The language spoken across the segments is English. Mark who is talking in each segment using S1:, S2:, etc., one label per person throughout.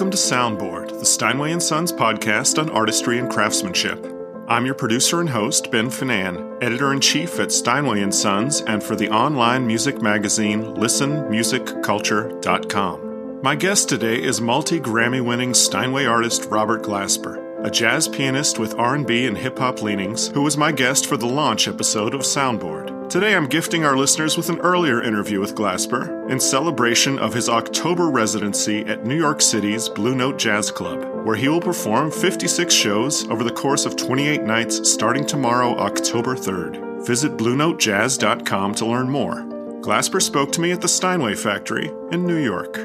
S1: Welcome to Soundboard, the Steinway and Sons podcast on artistry and craftsmanship. I'm your producer and host, Ben Finane, editor in chief at Steinway and Sons and for the online music magazine listenmusicculture.com. My guest today is multi-Grammy winning Steinway artist Robert Glasper, a jazz pianist with R&B and hip hop leanings who was my guest for the launch episode of Soundboard. Today I'm gifting our listeners with an earlier interview with Glasper in celebration of his October residency at New York City's Blue Note Jazz Club, where he will perform 56 shows over the course of 28 nights starting tomorrow, October 3rd. Visit BlueNoteJazz.com to learn more. Glasper spoke to me at the Steinway Factory in New York.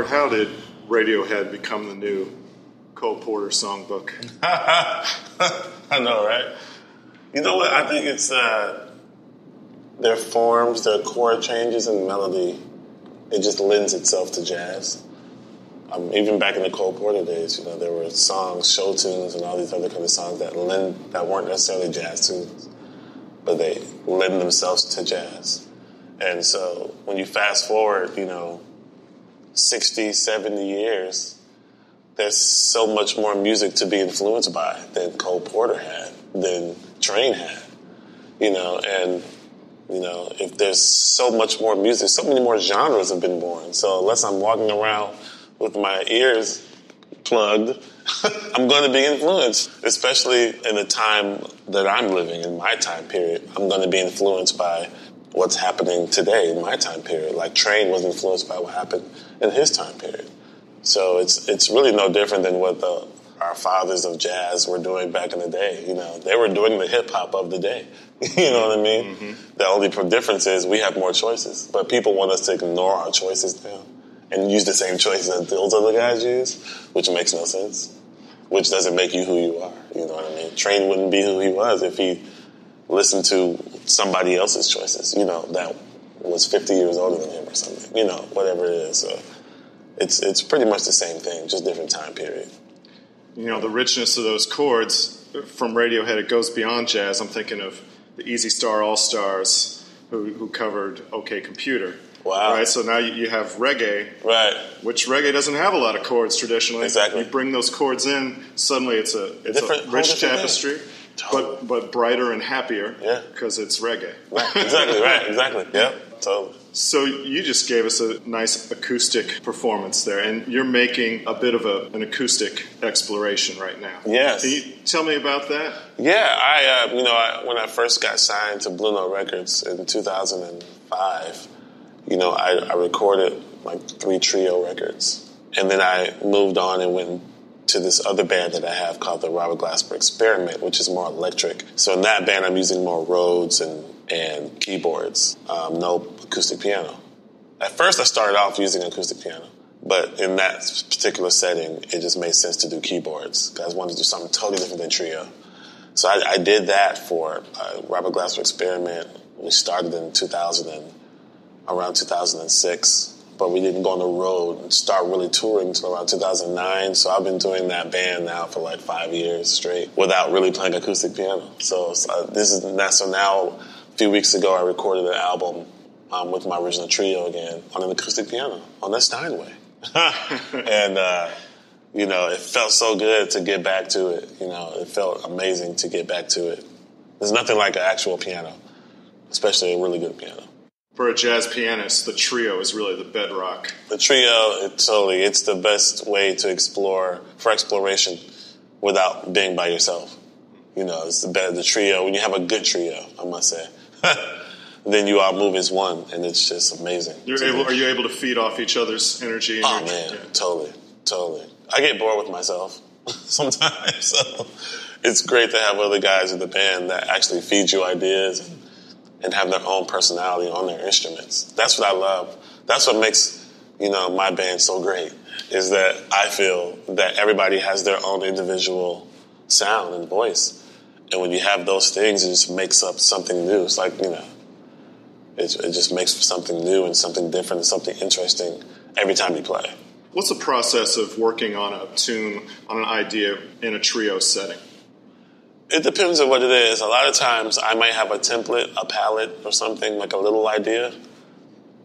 S1: Robert, how did Radiohead become the new Cole Porter songbook?
S2: I know, right? You know what? I think it's uh, their forms, their chord changes, and melody. It just lends itself to jazz. Um, even back in the Cole Porter days, you know, there were songs, show tunes, and all these other kind of songs that lend that weren't necessarily jazz tunes, but they lend themselves to jazz. And so when you fast forward, you know, 60, 70 years, there's so much more music to be influenced by than Cole Porter had, than Trane had, you know, and you know, if there's so much more music, so many more genres have been born. So unless I'm walking around with my ears plugged, I'm going to be influenced, especially in the time that I'm living in my time period. I'm going to be influenced by what's happening today in my time period. Like Trane was influenced by what happened in his time period. So it's it's really no different than what the, our fathers of jazz were doing back in the day. You know, they were doing the hip hop of the day. you know what I mean? Mm-hmm. The only difference is we have more choices, but people want us to ignore our choices now and use the same choices that those other guys use, which makes no sense. Which doesn't make you who you are. You know what I mean? Trane wouldn't be who he was if he listened to somebody else's choices. You know that was 50 years older than him or something. You know, whatever it is. So it's it's pretty much the same thing, just different time period.
S1: You know, the richness of those chords from Radiohead, it goes beyond jazz. I'm thinking of the Easy Star All Stars, who, who covered OK Computer.
S2: Wow.
S1: Right, so now you have reggae,
S2: right?
S1: Which reggae doesn't have a lot of chords traditionally.
S2: Exactly.
S1: You bring those chords in, suddenly it's a it's different, a rich tapestry, totally. but but brighter and happier.
S2: Yeah.
S1: Because it's reggae.
S2: Right. Exactly. right. Exactly. Yeah. Totally.
S1: So you just gave us a nice acoustic performance there, and you're making a bit of a, an acoustic exploration right now.
S2: Yes.
S1: Can you tell me about that?
S2: Yeah, I uh, you know I, when I first got signed to Blue Note Records in 2005, you know I, I recorded like three trio records, and then I moved on and went to this other band that I have called the Robert Glasper Experiment, which is more electric. So in that band, I'm using more Rhodes and and keyboards, um, no acoustic piano. At first, I started off using acoustic piano, but in that particular setting, it just made sense to do keyboards I wanted to do something totally different than trio. So I, I did that for uh, Robert Glasper Experiment. We started in 2000 and, around 2006, but we didn't go on the road and start really touring until around 2009. So I've been doing that band now for like five years straight without really playing acoustic piano. So, so this is not so now a few weeks ago, I recorded an album um, with my original trio again on an acoustic piano on the Steinway. and, uh, you know, it felt so good to get back to it. You know, it felt amazing to get back to it. There's nothing like an actual piano, especially a really good piano.
S1: For a jazz pianist, the trio is really the bedrock.
S2: The trio, it, totally, it's the best way to explore, for exploration without being by yourself. You know, it's the better the trio, when you have a good trio, I must say. then you all move as one, and it's just amazing.
S1: You're able, are you able to feed off each other's energy?
S2: oh man, yeah. totally, totally. I get bored with myself sometimes, so it's great to have other guys in the band that actually feed you ideas and, have their own personality on their instruments. That's what I love. That's what makes you know my band so great. Is that I feel that everybody has their own individual sound and voice and when you have those things, it just makes up something new. It's like, you know, it, it just makes something new and something different and something interesting every time you play.
S1: What's the process of working on a tune, on an idea in a trio setting?
S2: It depends on what it is. A lot of times I might have a template, a palette, or something, like a little idea,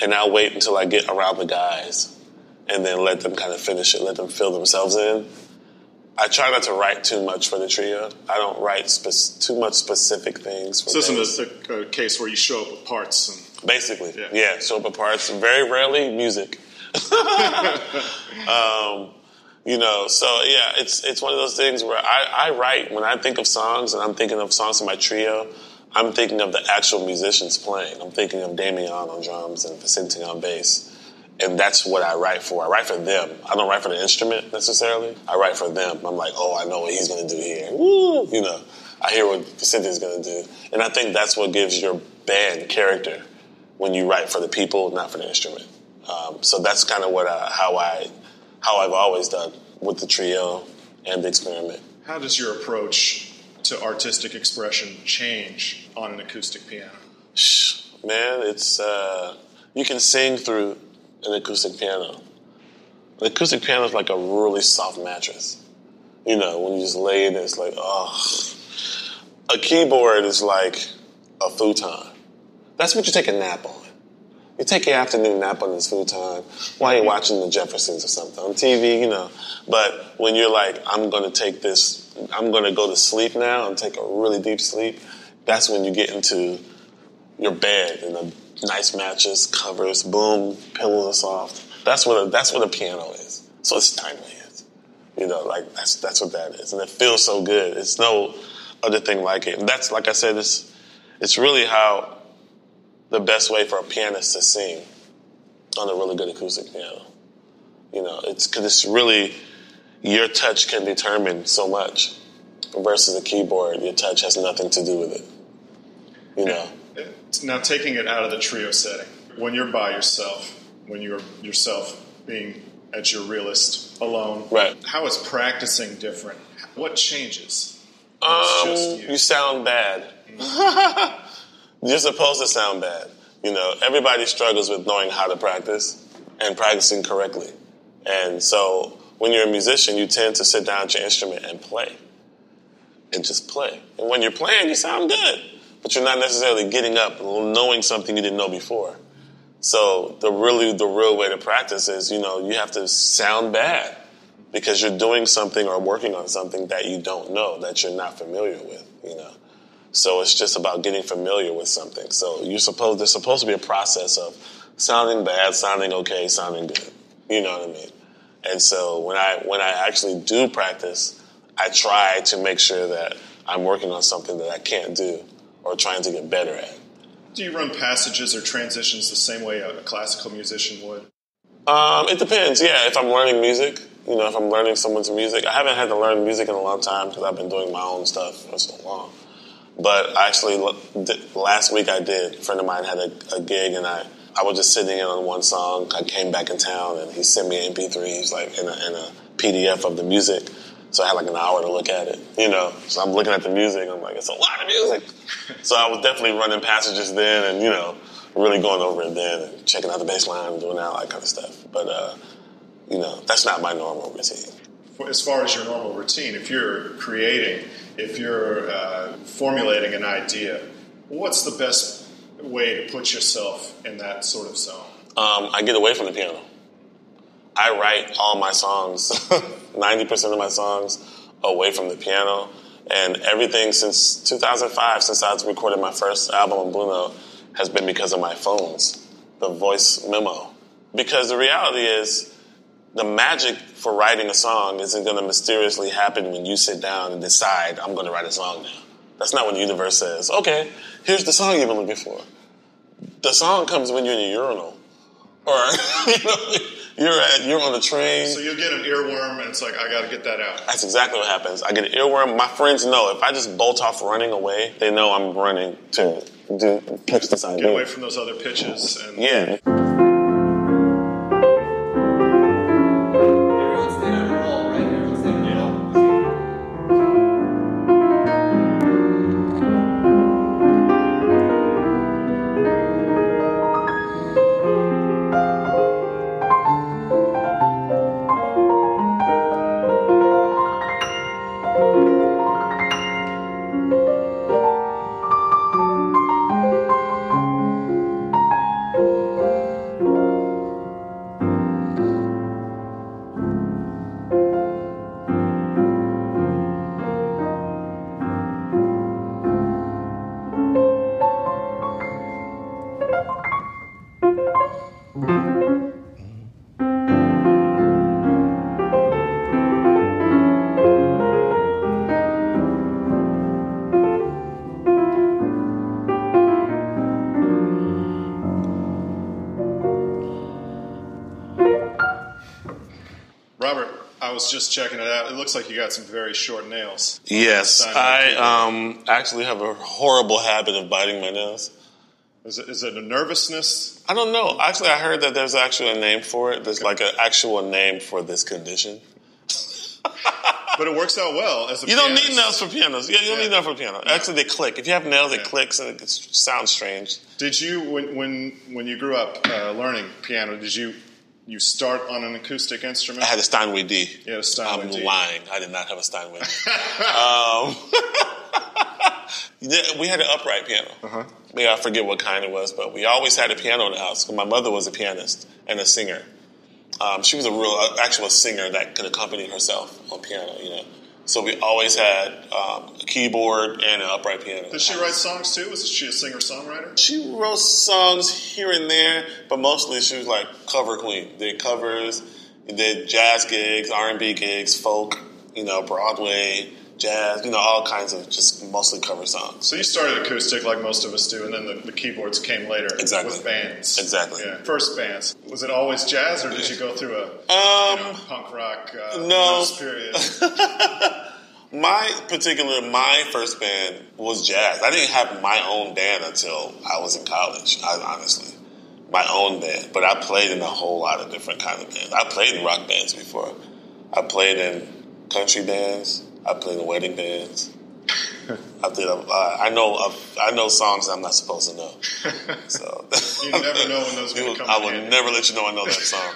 S2: and I'll wait until I get around the guys and then let them kind of finish it, let them fill themselves in. I try not to write too much for the trio. I don't write spe- too much specific things. For
S1: so this a, a, case where you show up with parts. And,
S2: Basically, yeah. yeah, show up with parts. Very rarely music. um, you know, so yeah, it's it's one of those things where I, I write when I think of songs and I'm thinking of songs in my trio. I'm thinking of the actual musicians playing. I'm thinking of Damion on drums and Vicente on bass and that's what I write for. I write for them. I don't write for the instrument necessarily. I write for them. I'm like, oh, I know what he's going to do here. Woo! You know, I hear what Vicente's going to do, and I think that's what gives your band character when you write for the people, not for the instrument. Um, so that's kind of what I, how I how I've always done with the trio and the experiment.
S1: How does your approach to artistic expression change on an acoustic piano?
S2: Shh, Man, it's uh, you can sing through an acoustic piano. An acoustic piano is like a really soft mattress. You know, when you just lay it, it's like, oh. A keyboard is like a futon. That's what you take a nap on. You take your afternoon nap on this futon while you're watching the Jeffersons or something on TV, you know. But when you're like, I'm going to take this, I'm going to go to sleep now and take a really deep sleep, that's when you get into your bed and the nice mattress, covers, boom, pillows are soft. That's what a, that's what a piano is. So it's is. You know, like that's that's what that is, and it feels so good. It's no other thing like it. And that's like I said, it's it's really how the best way for a pianist to sing on a really good acoustic piano. You know, it's because it's really your touch can determine so much versus a keyboard. Your touch has nothing to do with it. You know.
S1: Now, taking it out of the trio setting, when you're by yourself, when you're yourself being at your realist alone,
S2: Right.
S1: How is practicing different? What changes?
S2: Um,
S1: you.
S2: you sound bad. You're supposed to sound bad. You know, everybody struggles with knowing how to practice and practicing correctly. And so when you're a musician, you tend to sit down at your instrument and play. And just play. And when you're playing, you sound good. But you're not necessarily getting up knowing something you didn't know before. So the really the real way to practice is, you know, you have to sound bad because you're doing something or working on something that you don't know, that you're not familiar with, you know. So it's just about getting familiar with something. So you're supposed there's supposed to be a process of sounding bad, sounding okay, sounding good. You know what I mean? And so when I when I actually do practice, I try to make sure that I'm working on something that I can't do or trying to get better at.
S1: Do you run passages or transitions the same way a classical musician would?
S2: Um, it depends. Yeah, if I'm learning music, you know, if I'm learning someone's music, I haven't had to learn music in a long time because I've been doing my own stuff for so long. But actually, last week I did. A friend of mine had a, a gig, and I, I was just sitting in on one song. I came back in town, and he sent me an MP3. He's like in a, in a PDF of the music. So I had like an hour to look at it, you know. So I'm looking at the music. I'm like, it's a lot of music. so I was definitely running passages then, and you know, really going over it then, and checking out the bass line, and doing all that kind of stuff. But uh, you know, that's not my normal routine.
S1: As far as your normal routine, if you're creating, if you're uh, formulating an idea, what's the best way to put yourself in that sort of zone?
S2: Um, I get away from the piano. I write all my songs, 90% of my songs, away from the piano. And everything since 2005, since I recorded my first album on Blue Note, has been because of my phones, the voice memo. Because the reality is, the magic for writing a song isn't going to mysteriously happen when you sit down and decide, I'm going to write a song now. That's not when the universe says, okay, here's the song you've been looking for. The song comes when you're in your urinal. Or, you know, you're, at, you're on the train.
S1: So you'll get an earworm, and it's like, I got to get that out.
S2: That's exactly what happens. I get an earworm. My friends know if I just bolt off running away, they know I'm running to do catch this
S1: Get away from those other pitches. And
S2: Yeah.
S1: Was just checking it out. It looks like you got some very short nails.
S2: Yes, I um, actually have a horrible habit of biting my nails.
S1: Is it, is it a nervousness?
S2: I don't know. Actually, I heard that there's actually a name for it. There's like an actual name for this condition.
S1: But it works out well as a
S2: You don't need nails for pianos. Yeah, you don't
S1: Yeah.
S2: need nails for piano. Actually, they click. If you have nails, it clicks and it sounds strange.
S1: Did you when when when you grew up uh, learning piano? Did you you start on an acoustic instrument?
S2: I had a Steinway D.
S1: Had a Steinway
S2: I'm
S1: D.
S2: lying. I did not have a Steinway D. um, we had an upright piano.
S1: Uh-huh.
S2: Maybe I forget what kind it was, but we always had a piano in the house. My mother was a pianist and a singer. Um, she was a real, uh, actual singer that could accompany herself on piano. You know, so we always had um, a keyboard and an upright piano.
S1: Did she write songs too? Was she a singer songwriter?
S2: She wrote songs here and there, but mostly she was like cover queen. Did covers, did jazz gigs, R and B gigs, folk, you know, Broadway, jazz, you know, all kinds of just mostly cover songs.
S1: So you started acoustic like most of us do, and then the, the keyboards came later
S2: Exactly.
S1: with bands.
S2: Exactly.
S1: Yeah. First bands. Was it always jazz, or did you go through a
S2: Um,
S1: you know, punk rock uh,
S2: no.
S1: period?
S2: my particular, my first band was jazz. I didn't have my own band until I was in college. I, honestly, my own band, but I played in a whole lot of different kind of bands. I played in rock bands before. I played in country bands. I play in wedding bands. I did. A, uh, I know. A, I know songs I'm not supposed to know. So
S1: You never know when those come
S2: I
S1: will
S2: never let you know I know that song.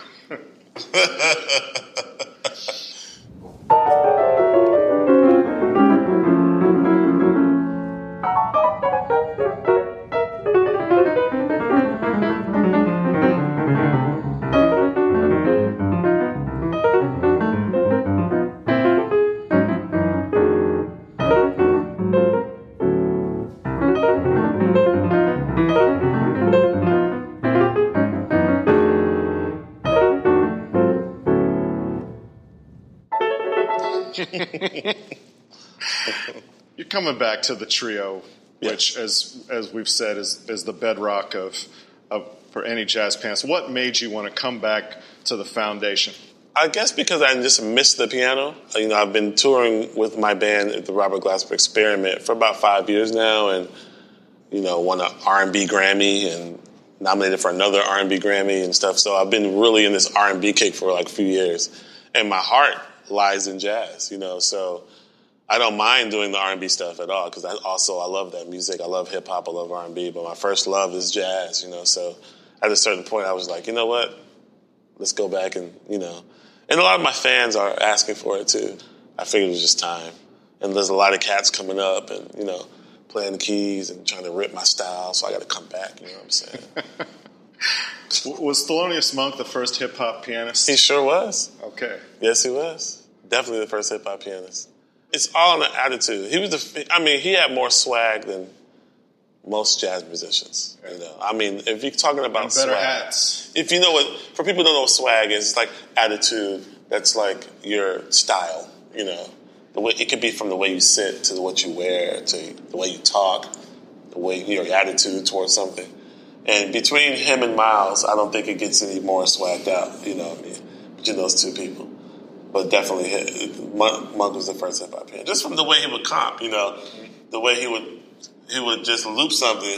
S1: Coming back to the trio,
S2: Yes.
S1: which, as as we've said, is is the bedrock of of for any jazz pants. What made you want to come back to the foundation?
S2: I guess because I just missed the piano. You know, I've been touring with my band the Robert Glasper Experiment for about five years now, and you know, won an R&B Grammy and nominated for another R&B Grammy and stuff. So I've been really in this R&B kick for like a few years, and my heart lies in jazz. You know, so I don't mind doing the R&B stuff at all because I also I love that music. I love hip hop. I love R&B, but my first love is jazz. You know, so at a certain point, I was like, you know what? let's go back and you know and a lot of my fans are asking for it too i figured it was just time and there's a lot of cats coming up and you know playing the keys and trying to rip my style so i got to come back you know what i'm saying
S1: Was Thelonious Monk the first hip hop pianist?
S2: he sure was
S1: okay.
S2: yes he was definitely the first hip-hop pianist it's all the attitude he was the i mean he had more swag than most jazz musicians you know i mean if you're talking about
S1: And better
S2: swag,
S1: hats.
S2: if you know what, for people who don't know what swag is, it's like attitude. That's like your style. You know, the way it could be from the way you sit to what you wear to the way you talk, the way your attitude towards something. And between him and Miles, I don't think it gets any more swagged out. You know, what I mean, between those two people. But definitely, he- Monk, Monk was the first hip hop pianist. Just from the way he would comp, you know, the way he would he would just loop something.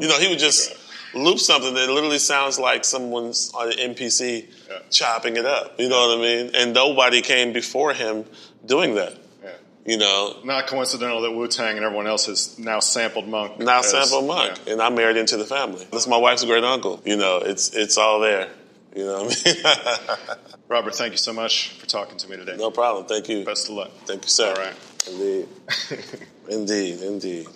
S2: You know, he would just loop something that literally sounds like someone's uh, on an MPC
S1: Yeah.
S2: chopping it up. You know what I mean? And nobody came before him doing that. You know,
S1: Not coincidental that Wu Tang and everyone else has now sampled Monk.
S2: now
S1: as-
S2: sample Monk,
S1: yeah.
S2: and I married into the family. That's my wife's great uncle. You know, it's it's all there. You know what I mean?
S1: Robert, thank you so much for talking to me today.
S2: no problem. Thank you.
S1: Best of luck.
S2: Thank you, sir.
S1: All right.
S2: Indeed. indeed. Indeed.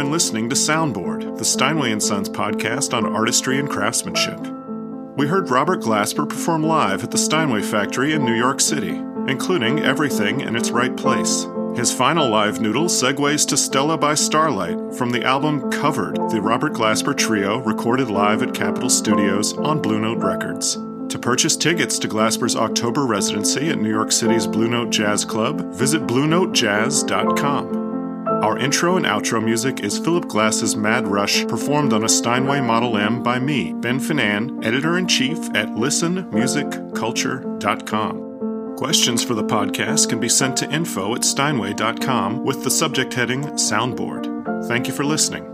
S1: Been listening to Soundboard, the Steinway Sons podcast on artistry and craftsmanship. We heard Robert Glasper perform live at the Steinway factory in New York City, including Everything in Its Right Place. His final live noodle segues to Stella by Starlight from the album Covered, the Robert Glasper Trio recorded live at Capitol Studios on Blue Note Records. To purchase tickets to Glasper's October residency at New York City's Blue Note Jazz Club, visit BlueNoteJazz.com. Our intro and outro music is Philip Glass's Mad Rush, performed on a Steinway Model M by me, Ben Finane, editor in chief at listenmusicculture.com. Questions for the podcast can be sent to info at steinway.com with the subject heading Soundboard. Thank you for listening.